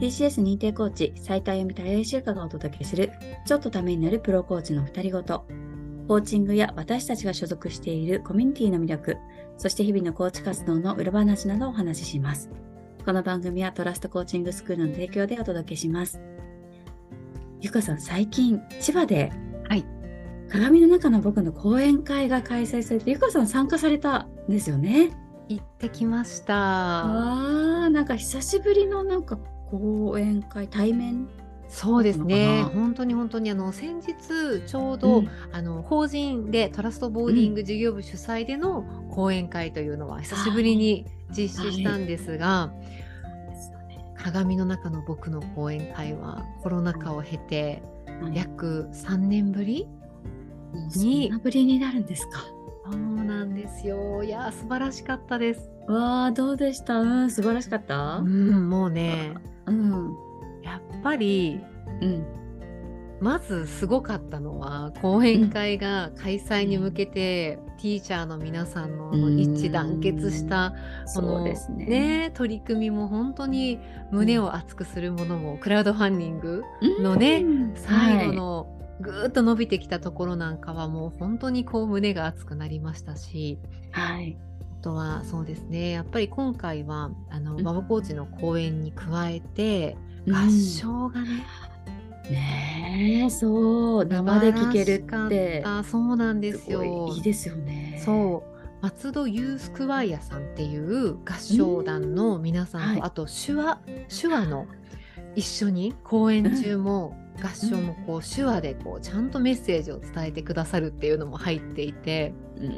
TCS 認定コーチ、斉田由美太陽週間がお届けする、ちょっとためになるプロコーチの二人ごと。コーチングや私たちが所属しているコミュニティの魅力、そして日々のコーチ活動の裏話などをお話しします。この番組はトラストコーチングスクールの提供でお届けします。ゆかさん、最近、千葉で、はい。鏡の中の僕の講演会が開催されて、ゆかさん参加されたんですよね？行ってきました。ああ、なんか久しぶりのなんか講演会対面？そうですね。本当に本当にあの先日ちょうど、うん、あの法人でトラストボーディング事業部主催での講演会というのは久しぶりに実施したんですが、鏡の中の僕の講演会はコロナ禍を経て約3年ぶりに、ぶりになるんですか？そうなんですよ。いや素晴らしかったです。わあどうでした？うん素晴らしかった？うんもうねうん、やっぱり、うん、まずすごかったのは講演会が開催に向けて、うん、ティーチャーの皆さんの一致団結したこの、ね、ね、取り組みも本当に胸を熱くするものも、クラウドファンディングのね、最後の、はいぐーっと伸びてきたところなんかはもう本当にこう胸が熱くなりましたし、はい、とはそうですねやっぱり今回はあの馬場コーチの講演に加えて、合唱がね、ねえそう生で聴けるって。そうなんですよ。いいですよね。そう。松戸ユースクワイアさんっていう合唱団の皆さんと、はい、あと手話手話の一緒に講演中も合唱もこう手話でこうちゃんとメッセージを伝えてくださるっていうのも入っていて、うん、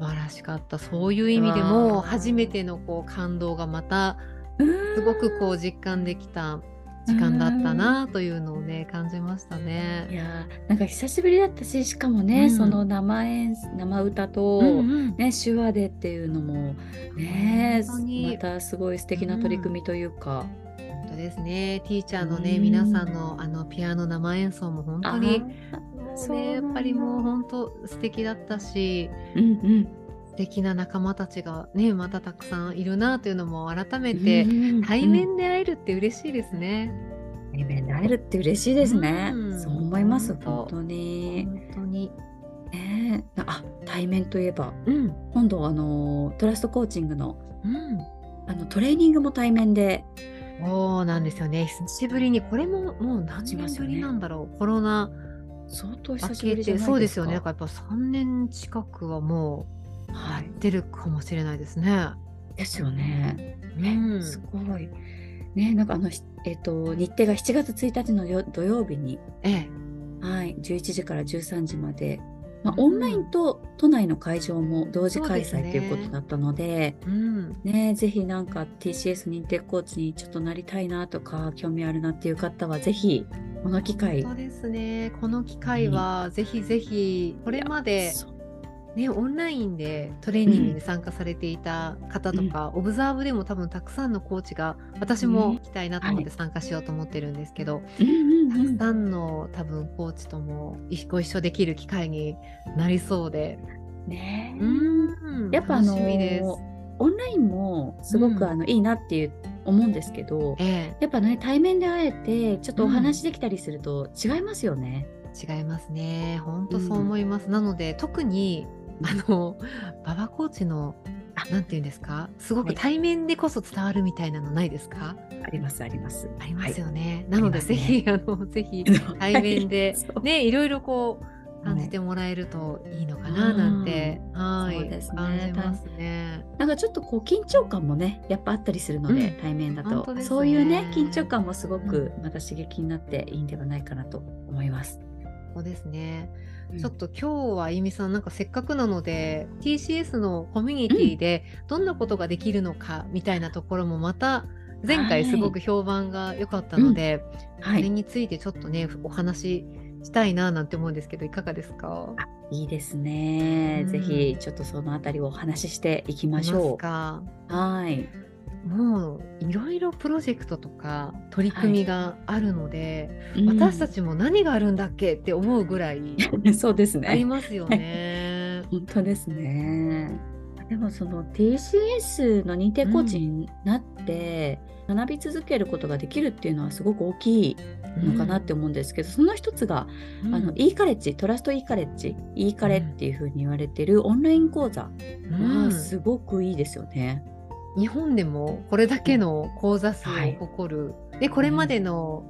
素晴らしかった。そういう意味でも初めてのこう感動がまたすごくこう実感できた時間だったなというのをね感じましたね。いやなんか久しぶりだったししかもね、うん、その生演生歌と、うんうん、ね、手話でっていうのもねまたすごい素敵な取り組みというか。うん、本当ですねティーチャーのね、皆さんのあのピアノ生演奏も本当にねやっぱりもう本当素敵だったし、うんうん、素敵な仲間たちがねまたたくさんいるなというのも改めて対面で会えるって嬉しいですね。対面で会えるって嬉しいですね。うん、そう思います本当に。本当に。ねあ対面といえば、うん、今度あのトラストコーチングの、うん、あのトレーニングも対面で。そうなんですよね久しぶりにこれももう何年ぶりなんだろう、ね、コロナ相当久しぶりそうですよね。だからやっぱ3年近くはもう、はい、出るかもしれないですね。ですよね。うん、すごい。ね、なんかあの、えっ、ー、と、日程が7月1日のよ土曜日に、ええ、はい、11時から13時まで、まあ、オンラインと都内の会場も同時開催ということだったので、うん、ね、ぜひなんか TCS 認定コーチにちょっとなりたいなとか興味あるなっていう方はぜひこの機会そうですね。この機会はぜひぜひこれまで、ね、オンラインでトレーニングに参加されていた方とか、うん、オブザーブでも多分たくさんのコーチが私も行きたいなと思って参加しようと思ってるんですけど、はい、たくさんの多分コーチともご一緒できる機会になりそうで。ね、うん。やっぱあのオンラインもすごくあの、いいなっていう思うんですけど、えやっぱね対面で会えてちょっとお話できたりすると違いますよね。違いますね。本当そう思います、なので特にあの馬場コーチのなんていうんですか？すごく対面でこそ伝わるみたいなのないですか、はい、ありますあります。ありますよね、はい、なので、ぜひあの ぜひ対面で ねいろいろこう感じてもらえるといいのかななんて、はい、そうですね。ますね。なんかちょっとこう緊張感もねやっぱあったりするので、うん、対面だと、ね、そういうね緊張感もすごくまた刺激になっていいんではないかなと思います。そうですね。ちょっと今日はあゆみさんなんかせっかくなので TCS のコミュニティでどんなことができるのかみたいなところもまた前回すごく評判が良かったので、はい、それについてちょっとねお話したいななんて思うんですけどいかがですか？いいですね、うん、ぜひちょっとそのあたりをお話ししていきましょう。はいもういろいろプロジェクトとか取り組みがあるので、はい。私たちも何があるんだっけって思うぐらい そうですね。ありますよね。本当ですね。でもその TCS の認定コーチになって、学び続けることができるっていうのはすごく大きいのかなって思うんですけど、その一つが、うん。あの e カレッジトラスト e カレッジ e カレっていうふうに言われてるオンライン講座うん。はすごくいいですよね。日本でもこれだけの講座数をはい。誇る、でこれまでの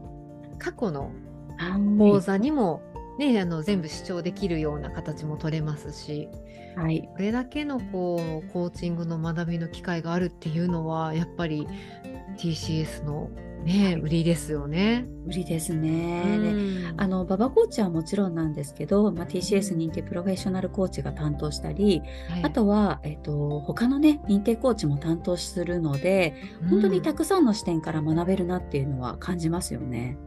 過去のは講座にも、ね、あの全部視聴できるような形も取れますしはい、これだけのこうコーチングの学びの機会があるっていうのはやっぱり TCS の、ね、売りですよね。無理ですね。でうんあのババコーチはもちろんなんですけど、まあ、TCS 認定プロフェッショナルコーチが担当したり、はいあとは、えっと、他のね認定コーチも担当するので本当にたくさんの視点から学べるなっていうのは感じますよね。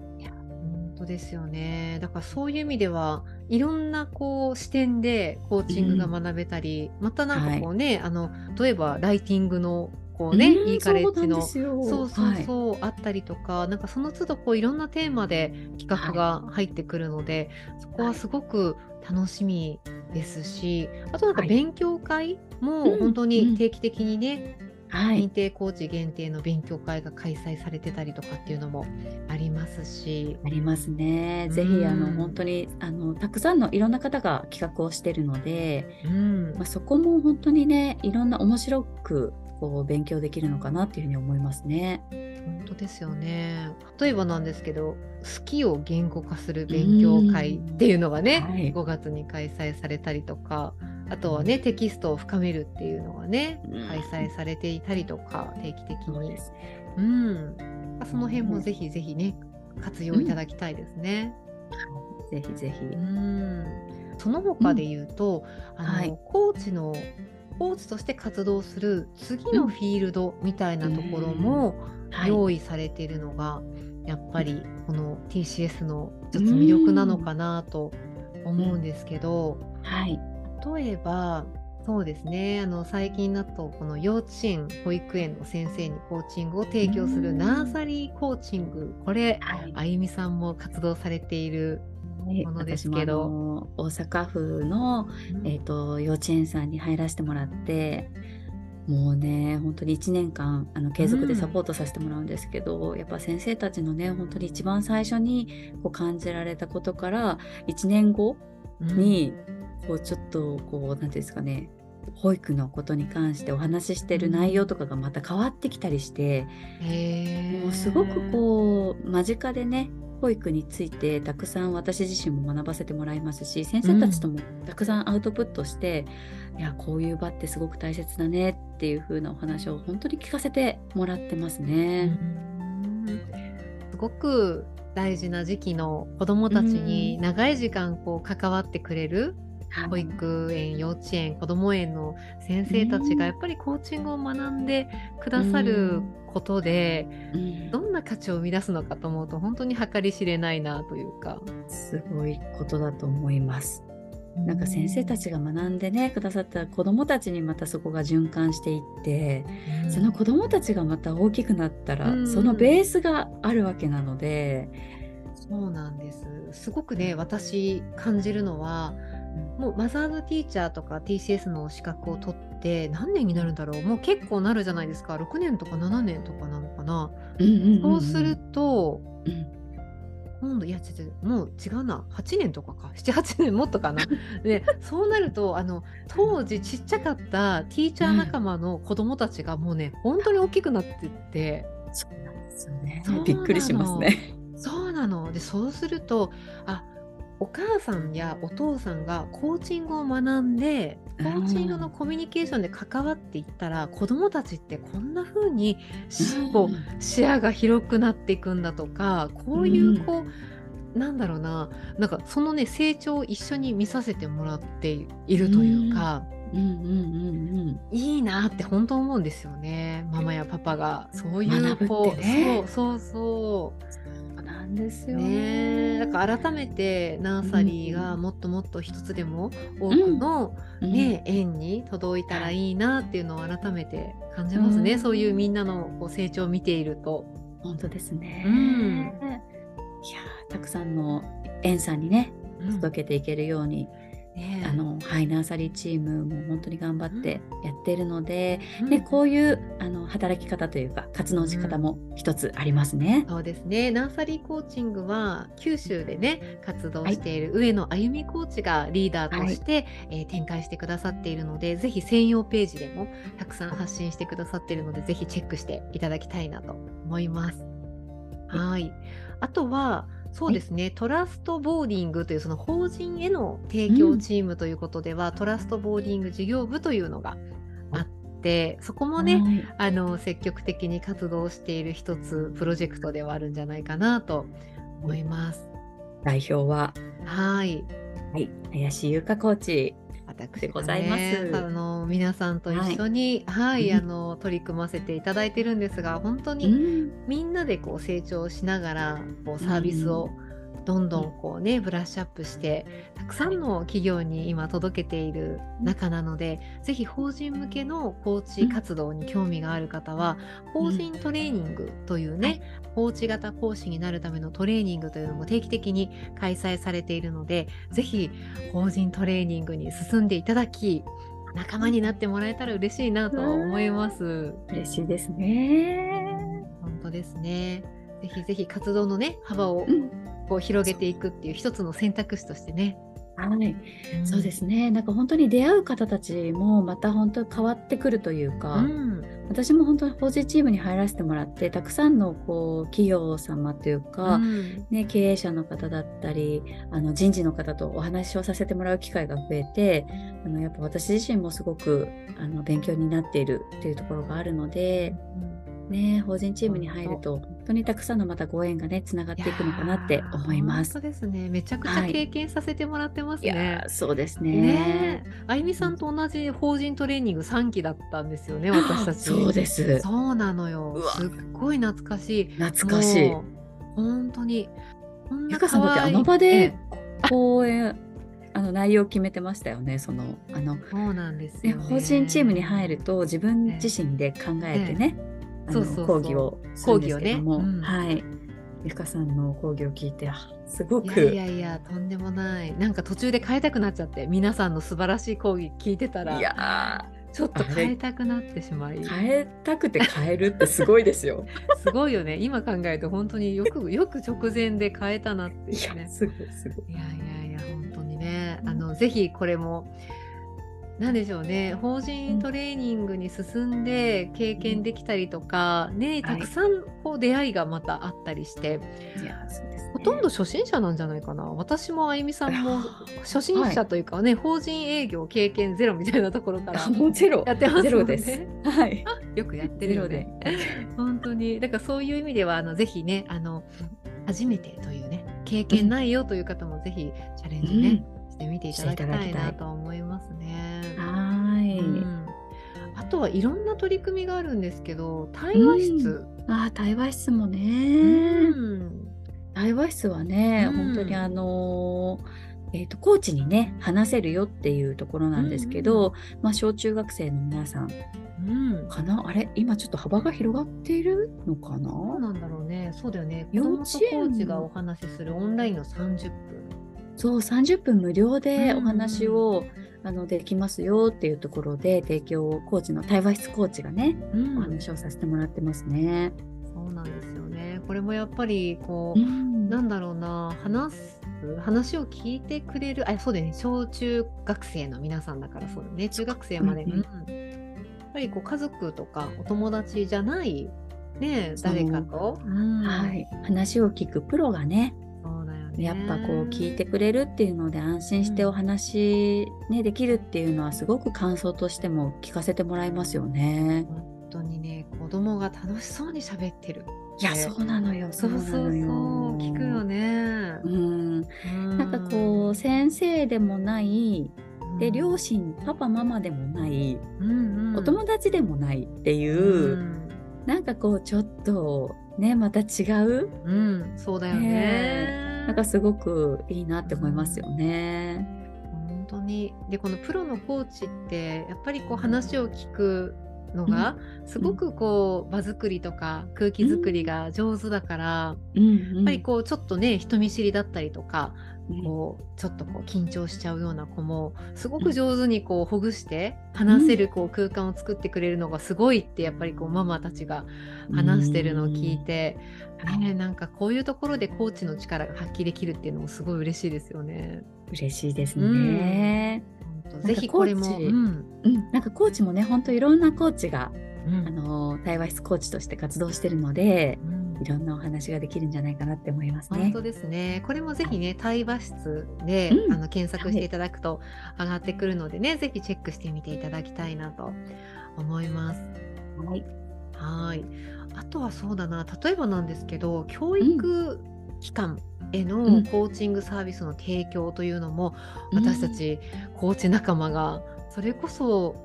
本当ですよね。だからそういう意味ではいろんなこう視点でコーチングが学べたり、またなんかこうね、あの例えばライティングのこうね、うんいいカレッジのそうそうそうはい。あったりとかなんかその都度こういろんなテーマで企画が入ってくるので、そこはすごく楽しみですし、あとなんかはい。勉強会もうん本当うん。に定期的にね、はい、認定コーチ限定の勉強会が開催されてたりとかっていうのもありますし。ありますね。うん。ぜひあの本当にあのたくさんのいろんな方が企画をしてるので、うん。まあ、そこも本当にねいろんな面白くこう勉強できるのかなっていうふうに思いますね。本当ですよね。例えばなんですけど、好きを言語化する勉強会っていうのがね、はい5月に開催されたりとか、あとはね、テキストを深めるっていうのがね、うん開催されていたりとか、定期的にそうん。その辺もぜひぜひね、活用いただきたいですね。ぜひぜひ。うん。その他で言うと、あの、はいコーチのコーチとして活動する次のフィールドみたいなところも、はい。用意されているのが、やっぱりこの TCS の一つ魅力なのかなと思うんですけど、はい。例えばそうですね。あの最近だとこの幼稚園保育園の先生にコーチングを提供するうん。ナーサリーコーチング。これはい。あゆみさんも活動されている、はいものですけど。私もあの大阪府の、えー、と幼稚園さんに入らせてもらってもうね本当に1年間あの継続でサポートさせてもらうんですけど、やっぱ先生たちのね本当に一番最初にこう感じられたことから1年後うん。に、こうちょっとこう何ていうんですかね保育のことに関してお話ししてる内容とかがまた変わってきたりして、もうすごくこう間近でね保育についてたくさん私自身も学ばせてもらいますし先生たちともたくさんアウトプットして、いやこういう場ってすごく大切だねっていう風なお話を本当に聞かせてもらってますうね。ん。すごく大事な時期の子どもたちに長い時間こう関わってくれる保育園幼稚園子ども園の先生たちがやっぱりコーチングを学んでくださることで、うん。どんな価値を生み出すのかと思うと本当に計り知れないなというか。すごいことだと思います。なんか先生たちが学んでねくださった子どもたちにまたそこが循環していって、うん。その子どもたちがまた大きくなったら、うん。そのベースがあるわけなので、そうなんです。すごくね私感じるのはもうマザーズティーチャーとか TCS の資格を取って何年になるんだろう？もう結構なるじゃないですか。6年とか7年とかなのかな、うんうんうんうん。そうするとうん。今度いや違うもう違うな。8年とかか。78年もっとかな。でそうなるとあの当時ちっちゃかったティーチャー仲間の子供たちがもうね本当に大きくなってって。そうなんですよね。びっくりしますね。そうなの。でそうするとあお母さんやお父さんがコーチングを学んでコーチングのコミュニケーションで関わっていったら子どもたちってこんな風にしこう視野が広くなっていくんだとかこういうこう、なんだろうななんかそのね成長を一緒に見させてもらっているというか、うん。うんうんうんいいなって本当思うんですよね。ママやパパがそういうこう、ね。そうそうそうなんですよね。え。だから改めてナーサリーがもっともっと一つでも多くの、ね園に届いたらいいなっていうのを改めて感じますね、うんそういうみんなのこう成長を見ていると。本当ですね。うん。いやーたくさんの園さんにね届けていけるようにねあのはい、ナーサリーチームも本当に頑張ってやっているので、うんでこういうあの働き方というか活動の仕方も一つありますね。そうですね。ナーサリーコーチングは九州でね活動している上野あゆみコーチがリーダーとして、えー展開してくださっているので、ぜひ専用ページでもたくさん発信してくださっているので、ぜひチェックしていただきたいなと思います。はい。あとは。そうですね、トラストボーディングというその法人への提供チームということでは、トラストボーディング事業部というのがあってそこもね、はいあの積極的に活動している一つプロジェクトではあるんじゃないかなと思います。代表は、はい。はい、林優香コーチ。私でございます。あの皆さんと一緒に、はい、うんあの取り組ませていただいてるんですが、本当うにん、みんなでこう成長しながらこうサービスをどんどんこうね、ブラッシュアップしてたくさんの企業に今届けている中なので、ぜひ法人向けのコーチ活動に興味がある方は、法人トレーニングというね、コーチ型講師になるためのトレーニングというのも定期的に開催されているのでぜひ法人トレーニングに進んでいただき仲間になってもらえたら嬉しいなと思います。嬉しいですね。本当ですね。ぜひぜひ活動のね幅をうんこう広げていくっていう一つの選択肢としてね。はい、そうですね。なんか本当に出会う方たちもまた本当に変わってくるというか、うん。私も本当に法人チームに入らせてもらって、たくさんのこう企業様というか、うんね、経営者の方だったりあの人事の方とお話をさせてもらう機会が増えてあのやっぱ私自身もすごくあの勉強になっているっていうところがあるので、ね、法人チームに入ると本当にたくさんのまたご縁がねつながっていくのかなって思います。本当ですね。めちゃくちゃはい経験させてもらってますいね。やーそうですねねえ、あゆみさんと同じ法人トレーニング3期だったんですよね、私たち。そうですそうなのよすっごい懐かしい。懐かしい。本当に。こんなゆかさんだって可愛いあの場えで講演あの内容を決めてましたよねそのあのえそうなんですね。法人チームに入ると自分自身で考えてね、あのそうそうそう講義をするんですけども、講義をねうんはい、ゆかさんの講義を聞いてあすごいくやいやいや、とんでもない。なんか途中で変えたくなっちゃって、皆さんの素晴らしい講義聞いてたら、いやちょっと変えたくなってしまい。ー変えたくて変えるってすごいですよ。すごいよね。今考えると本当によく よく直前で変えたなっていいうねや。すごいすごい。いやいやいや本当にねあのぜひこれもでしょうね法人トレーニングに進んで経験できたりとか、ねたくさんこう出会いがまたあったりして、いやそうです、ね。ほとんど初心者なんじゃないかな私もあゆみさんも 初心者というかね、法人営業経験ゼロみたいなところからあもうゼロやってますもんね。はい。よくやってるよね。本当にだからそういう意味ではあのぜひねあの初めてというね経験ないよという方もぜひチャレンジね、してみていただきたいないと思いますね。うん。あとはいろんな取り組みがあるんですけど対話室、あー対話室もうね。ん対話室はね、うん。本当にあのーえーとコーチにね話せるよっていうところなんですけど、まあ、小中学生の皆さん。うん。かな？あれ？今ちょっと幅が広がっているのかな？どうなんだろうね。そうだよね。子幼稚園。コーチがお話しするオンラインの30分。そう30分無料でうんお話を、あのできますよっていうところで提供をコーチの対話室コーチがね、うん。お話をさせてもらってますね。そうなんですよね。これもやっぱりこう、うん。なんだろうな話す話を聞いてくれるあそうだよね。小中学生の皆さんだからそうだね。中学生まで、うんうん。やっぱりこう家族とかお友達じゃないね誰かと、うん。はい、話を聞くプロがねやっぱこう聞いてくれるっていうので安心してお話、ね、できるっていうのはすごく感想としても聞かせてもらいますよね。本当にね子供が楽しそうに喋ってる。いやね。そうなのよ。そうそうそう。聞くよね、うん、うん。なんかこう先生でもないでうん。両親パパママでもない、うんうん。お友達でもないっていう、うん。なんかこうちょっとねまた違ううん、そうだよね。ねなんかすごくいいなって思いますよね。本当に。でこのプロのコーチってやっぱりこう話を聞くのがすごくこう場作りとか空気作りが上手だから、やっぱりこうちょっとね人見知りだったりとかこうちょっとこう緊張しちゃうような子もすごく上手にこうほぐして話せるこう空間を作ってくれるのがすごいってやっぱりこうママたちが話してるのを聞いて、ね、なんかこういうところでコーチの力が発揮できるっていうのもすごい嬉しいですよね。嬉しいですね。うん、ぜひこれも、うん、うん、なんかコーチもね本当いろんなコーチが、うん、あの対話室コーチとして活動してるので、うんいろんなお話ができるんじゃないかなって思いますね。本当ですね。これもぜひね、対話室で、うん、あの検索していただくと上がってくるのでね、はい、ぜひチェックしてみていただきたいなと思います。はい。はい。あとはそうだな、例えばなんですけど、教育機関へのコーチングサービスの提供というのも、うん、私たちコーチ仲間がそれこそ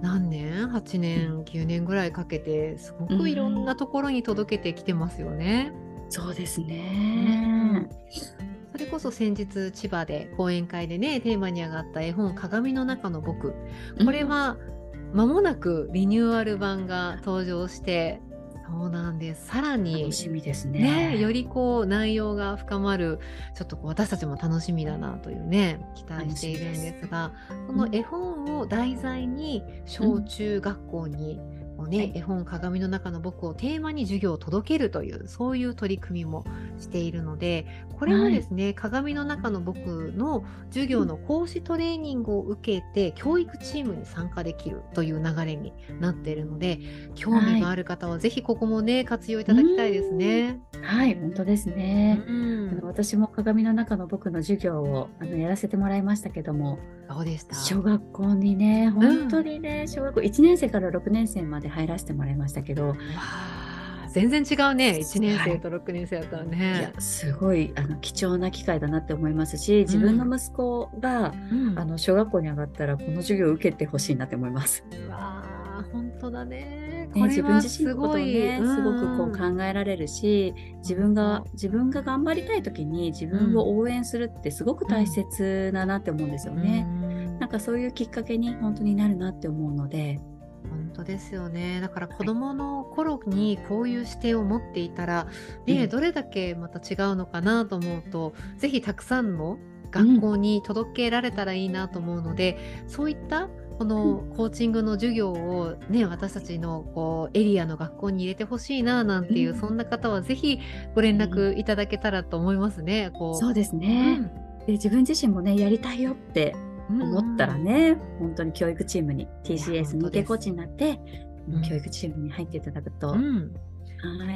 何年？8年9年ぐらいかけてすごくいろんなところに届けてきてますよね。うん、そうですね、それこそ先日千葉で講演会でねテーマに上がった絵本「鏡の中の僕」これは間もなくリニューアル版が登場してそうなんです。さらに楽しみですね、ね、よりこう内容が深まるちょっとこう私たちも楽しみだなというね期待しているんですが、この絵本を題材に小中学校に、をね、はい、絵本「鏡の中の僕」をテーマに授業を届けるというそういう取り組みもしているのでこれはですね、はい、鏡の中の僕の授業の講師トレーニングを受けて、教育チームに参加できるという流れになっているので興味がある方はぜひここもね活用いただきたいですね。はい本当ですね、あの私も鏡の中の僕の授業をあのやらせてもらいましたけどもどうでした？小学校にね本当にね、うん、小学校1年生から6年生まで入らせてもらいましたけど。全然違うね1年生と6年生だったらね、はい、いやすごいあの貴重な機会だなって思いますし自分の息子が、うん、あの小学校に上がったらこの授業を受けてほしいなって思います。うわ本当だね。ね自分自身のことをね、うん、すごくこう考えられるし自分が自分が頑張りたい時に自分を応援するってすごく大切だなって思うんですよね。うん、なんかそういうきっかけに本当になるなって思うので。本当ですよね。だから子どもの頃にこういう視点を持っていたら、ね、うん、どれだけまた違うのかなと思うと是非たくさんの学校に届けられたらいいなと思うので、うん、そういったこのコーチングの授業をね私たちのこうエリアの学校に入れてほしいななんていう、うん、そんな方は是非ご連絡いただけたらと思いますね。こう。そうですね、で自分自身もねやりたいよって思ったらね、うん、本当に教育チームに TCS 認定コーチになって、教育チームに入っていただくと、は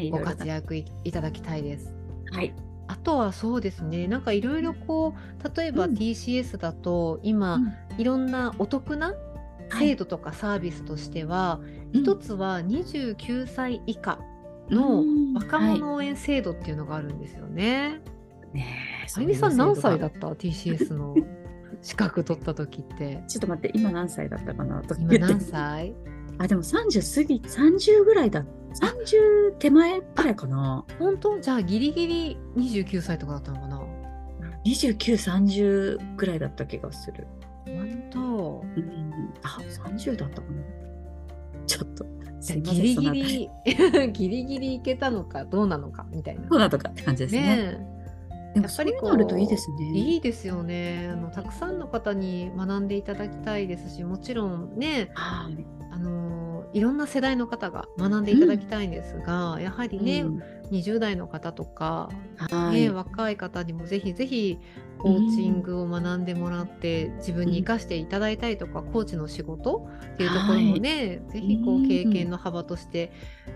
い、ご活躍いただきたいです。はい。あとはそうですねなんかいろいろこう例えば TCS だと今、いろんなお得な制度とかサービスとしては、一つは29歳以下の若者応援制度っていうのがあるんですよね。ねえ、あゆみさん何歳だった ?TCS の 資格取った時って。ちょっと待って、今何歳だったかな今何歳？あ、でも30過ぎ、30ぐらいだ。30手前くらいかな。本当？じゃあギリギリ29歳とかだったのかな ?29、30ぐらいだった気がする。本当、うん、あ、30だったかな。ちょっと。ギリギリ、ギリギリいけたのかどうなのかみたいな。どうなのかって感じですね。ねやっぱりこうあるといいですね。いいですよねあの。たくさんの方に学んでいただきたいですし、もちろんね、はい、あのいろんな世代の方が学んでいただきたいんですが、うん、やはりね、うん、20代の方とか、はい、ね、若い方にもぜひぜひコーチングを学んでもらって、自分に生かしていただいたりとか、コーチの仕事っていうところもね、はい、ぜひこう経験の幅として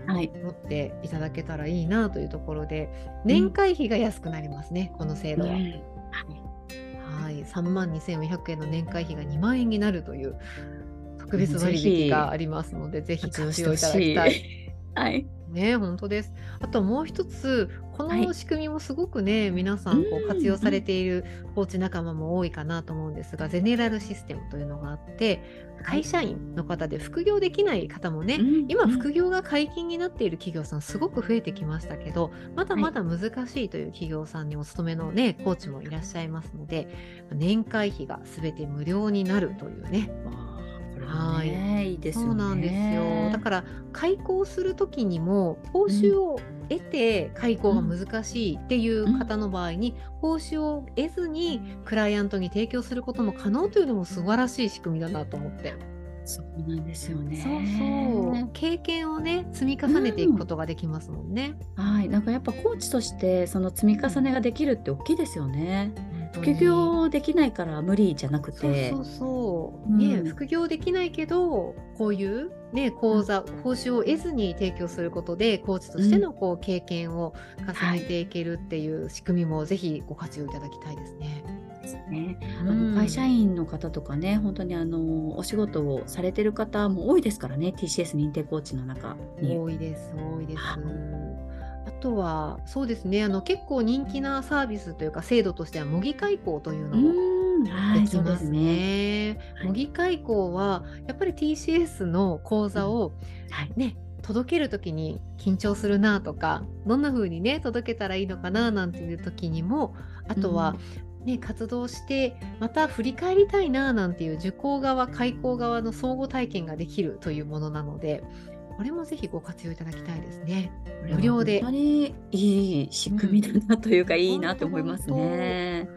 持っていただけたらいいなというところで、年会費が安くなりますね、この制度は。はい、3万2400円の年会費が2万円になるという特別割引がありますので、ぜひ活用い。ただきたい。はい、ね本当です。あともう一つこの仕組みもすごくね、はい、皆さんこう活用されているコーチ仲間も多いかなと思うんですが、ゼネラルシステムというのがあって会社員の方で副業できない方もね、今副業が解禁になっている企業さんすごく増えてきましたけどまだまだ難しいという企業さんにお勤めのねコーチもいらっしゃいますので年会費が全て無料になるというね。はい、いいです、ね、そうなんですよ。だから開校する時にも報酬を得て開講が難しいっていう方の場合に、報酬を得ずにクライアントに提供することも可能というのも素晴らしい仕組みだなと思って。そうなんですよね。そうそう。経験をね積み重ねていくことができますもんね。うん、はい、なんかやっぱコーチとしてその積み重ねができるって大きいですよね。副業できないから無理じゃなくて。そうそうそう。うん、ね副業できないけどこういうね講座、うん、報酬を得ずに提供することでコーチとしてのこう経験を重ねていけるっていう仕組みもぜひご活用いただきたいですね。ですね。あの会社員の方とかね、本当にあのお仕事をされてる方も多いですからね、TCS 認定コーチの中に。多いです、多いです。あとはそうですね。あの結構人気なサービスというか制度としては模擬開講というのもできますね。模擬開講はやっぱり TCS の講座を、ね、届ける時に緊張するなとかどんな風にね届けたらいいのかななんていう時にもあとは、ね、活動してまた振り返りたいななんていう受講側開講側の相互体験ができるというものなのでこれもぜひご活用いただきたいですね。無料で。本当にいい仕組みだなというか、うん、いいなと思いますね。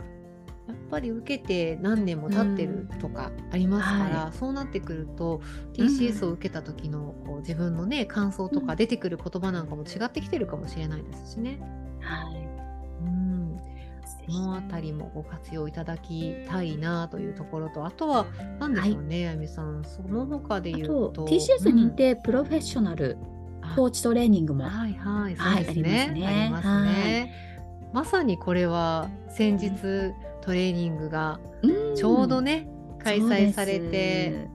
やっぱり受けて何年も経ってるとかありますから、うんはい、そうなってくると TCS を受けた時のこう自分のね感想とか出てくる言葉なんかも違ってきてるかもしれないですしね。はいそのあたりもご活用いただきたいなというところとあとは何でしょうね、あゆみさん。その他で言うと。TCS 認定プロフェッショナル、コーチトレーニングもはいはい。そうですね、はい、ありますね、まさにこれは先日トレーニングがちょうどね、開催されて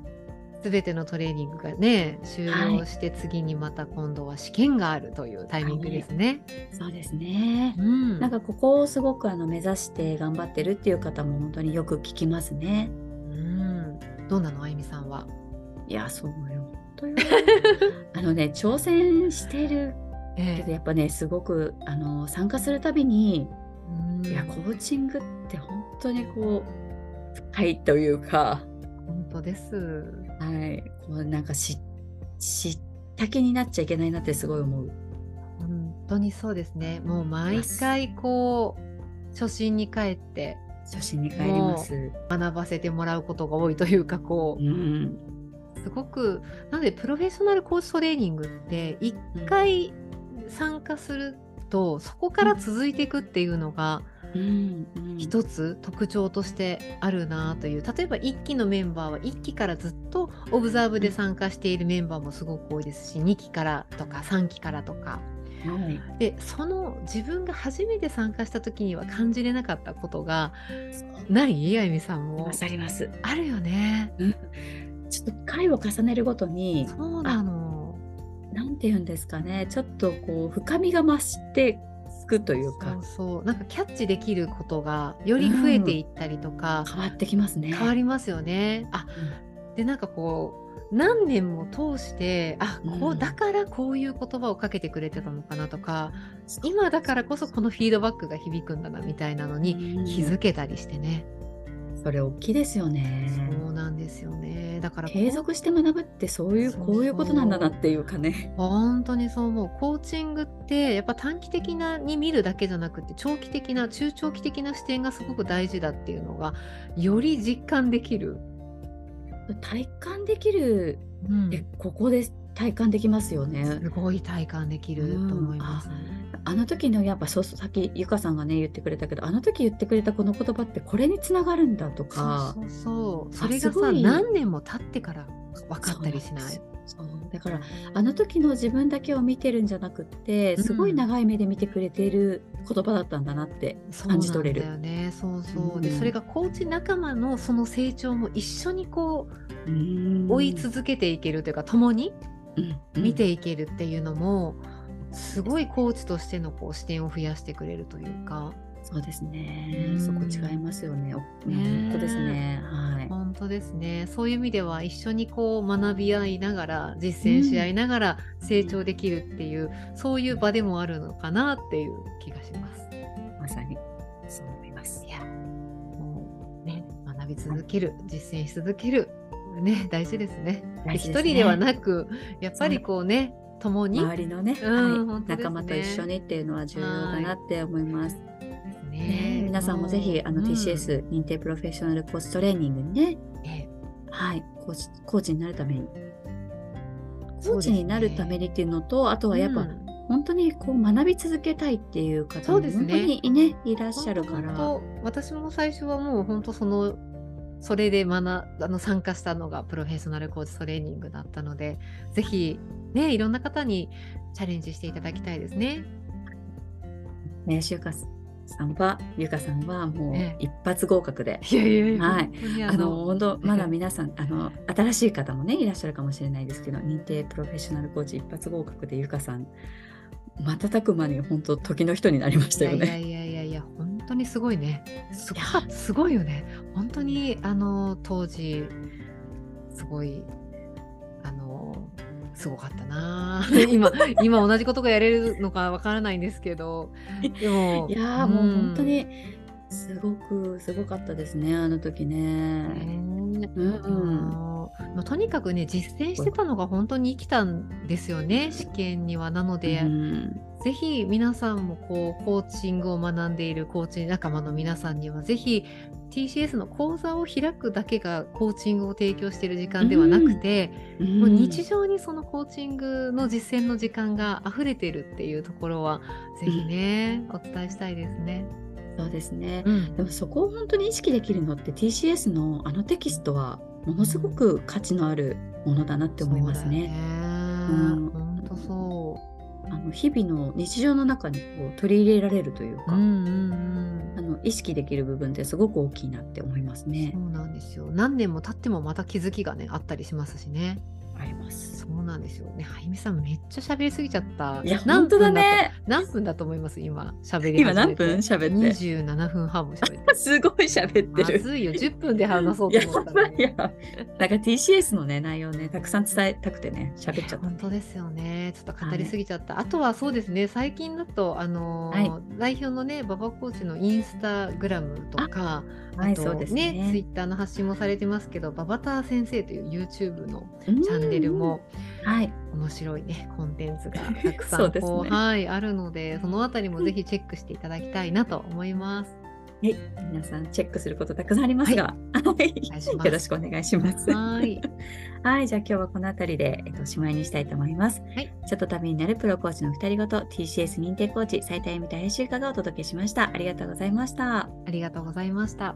全てのトレーニングがね終了して次にまた今度は試験があるというタイミングですね。はい、そうですね、うん、なんかここをすごくあの目指して頑張ってるっていう方も本当によく聞きますね。うん、どうなのあゆみさんは？いやそうよ。あのね挑戦してるけどやっぱねすごくあの参加するたびに、いやコーチングって本当にこう深いというか。本当です。はい、こうなんかし知った気になっちゃいけないなってすごい思う。本当にそうですね。もう毎回こう初心に帰って初心に帰ります。学ばせてもらうことが多いというかこう、うん、すごくなのでプロフェッショナルコーチトレーニングって一回参加すると、そこから続いていくっていうのが、うん一つ特徴としてあるなという。例えば1期のメンバーは1期からずっとオブザーブで参加しているメンバーもすごく多いですし2期からとか3期からとか。はい、でその自分が初めて参加した時には感じれなかったことがない？あゆみさんも。あります。あるよね、うん、ちょっと回を重ねるごとにそうなの。なんて言うんですかね。ちょっとこう深みが増してくというかそう。なんかキャッチできることがより増えていったりとか、うん、変わってきますね。変わりますよね。あ、うん、でなんかこう何年も通してあこうだからこういう言葉をかけてくれてたのかなとか、うん、今だからこそこのフィードバックが響くんだなみたいなのに気づけたりしてね。それ大きいですよね。なんですよね。だから継続して学ぶってそういうこういうことなんだなっていうかね。本当にそう思う。コーチングってやっぱ短期的なに見るだけじゃなくて長期的な中長期的な視点がすごく大事だっていうのがより実感できる。体感できる、うん、ここで体感できますよね。すごい体感できると思います、うんあの時のやっぱそうさっきゆかさんがね言ってくれたけどあの時言ってくれたこの言葉ってこれにつながるんだとかそうそうそれがさ何年も経ってから分かったりしない？だからあの時の自分だけを見てるんじゃなくってすごい長い目で見てくれている言葉だったんだなって感じ取れる。そうだよね。そうそう、うん、でそれがコーチ仲間のその成長も一緒にこう追い続けていけるというか共に見ていけるっていうのも、うんすごいコーチとしてのこう視点を増やしてくれるというか。そうですね。そこ違いますよね。本当ですね。はい。本当ですね。そういう意味では一緒にこう学び合いながら実践し合いながら成長できるっていう、うん、そういう場でもあるのかなっていう気がします。まさにそう思います。いや、もうね学び続ける、実践し続けるね大事ですね。一、人ではなくやっぱりこうね共に、周りのね、うんはい。仲間と一緒にっていうのは重要だなって思います。ねね。皆さんもぜひあのうん TCS 認定プロフェッショナルコーチトレーニングにね、ええ。はい、コーチコーチになるために、コーチになるためにっていうのと、あとはやっぱ、うん。本当にこう学び続けたいっていう方もそうですね。本当にねいらっしゃるから。私も最初はもう本当そのそれで学あの参加したのがプロフェッショナルコーチトレーニングだったのでぜひねいろんな方にチャレンジしていただきたいですね。ね、しゅうかさんは、ゆかさんはもうえ一発合格で。いやいやいや、はいあの本当まだ皆さんあの新しい方もねいらっしゃるかもしれないですけど認定プロフェッショナルコーチ一発合格でゆかさん瞬く間に本当時の人になりましたよね。いやいやいや本当にすごいね。すごかすごいよね。本当にあの当時すごいあのすごかったな。今今同じことがやれるのかわからないんですけど。でもいやーもう本当にすごくすごかったですねあの時ね。ねうんまあとにかくね実践してたのが本当に生きたんですよね試験には。なので、うんぜひ皆さんもこうコーチングを学んでいるコーチ仲間の皆さんにはぜひ TCS の講座を開くだけがコーチングを提供している時間ではなくて、もう日常にそのコーチングの実践の時間が溢れているっていうところはぜひね、お伝えしたいですね。そうですね。うんでもそこを本当に意識できるのって TCS のあのテキストはものすごく価値のあるものだなって思いますね。うん本当そあの日々の日常の中にこう取り入れられるというう。か、うんうんうんあの意識できる部分ってすごく大きいなって思いますねそ。うなんですよ。何年も経ってもまた気づきがねあったりしますしね。あります。そうなんですよね。はゆみさんめっちゃ喋りすぎちゃった。いや本当だね。何分だと思います今喋り今何分喋って？27分半も喋って すごい喋ってる。まずいよ10分で話そうやと思ったのいや。なんか TCS のね内容ねたくさん伝えたくてね喋っちゃった。本当ですよねちょっと語りすぎちゃった、あとはそうですね最近だとあのーは代表のね馬場コーチのインスタグラムとかはいとそうですねツイッターの発信もされてますけど馬場ター先生という YouTube のチチャンネルもはい面白いねコンテンツが たくさんねはいあるのでそのあたりもぜひチェックしていただきたいなと思います。はい、皆さんチェックすることたくさんありますが、はい、よろしくお願いします。はい はい、じゃあ今日はこの辺りで、えっと、おしまいにしたいと思います。はいちょっとためになるプロコーチの二人ごと TCS 認定コーチ斉田由美と林由香がお届けしました。ありがとうございました。ありがとうございました。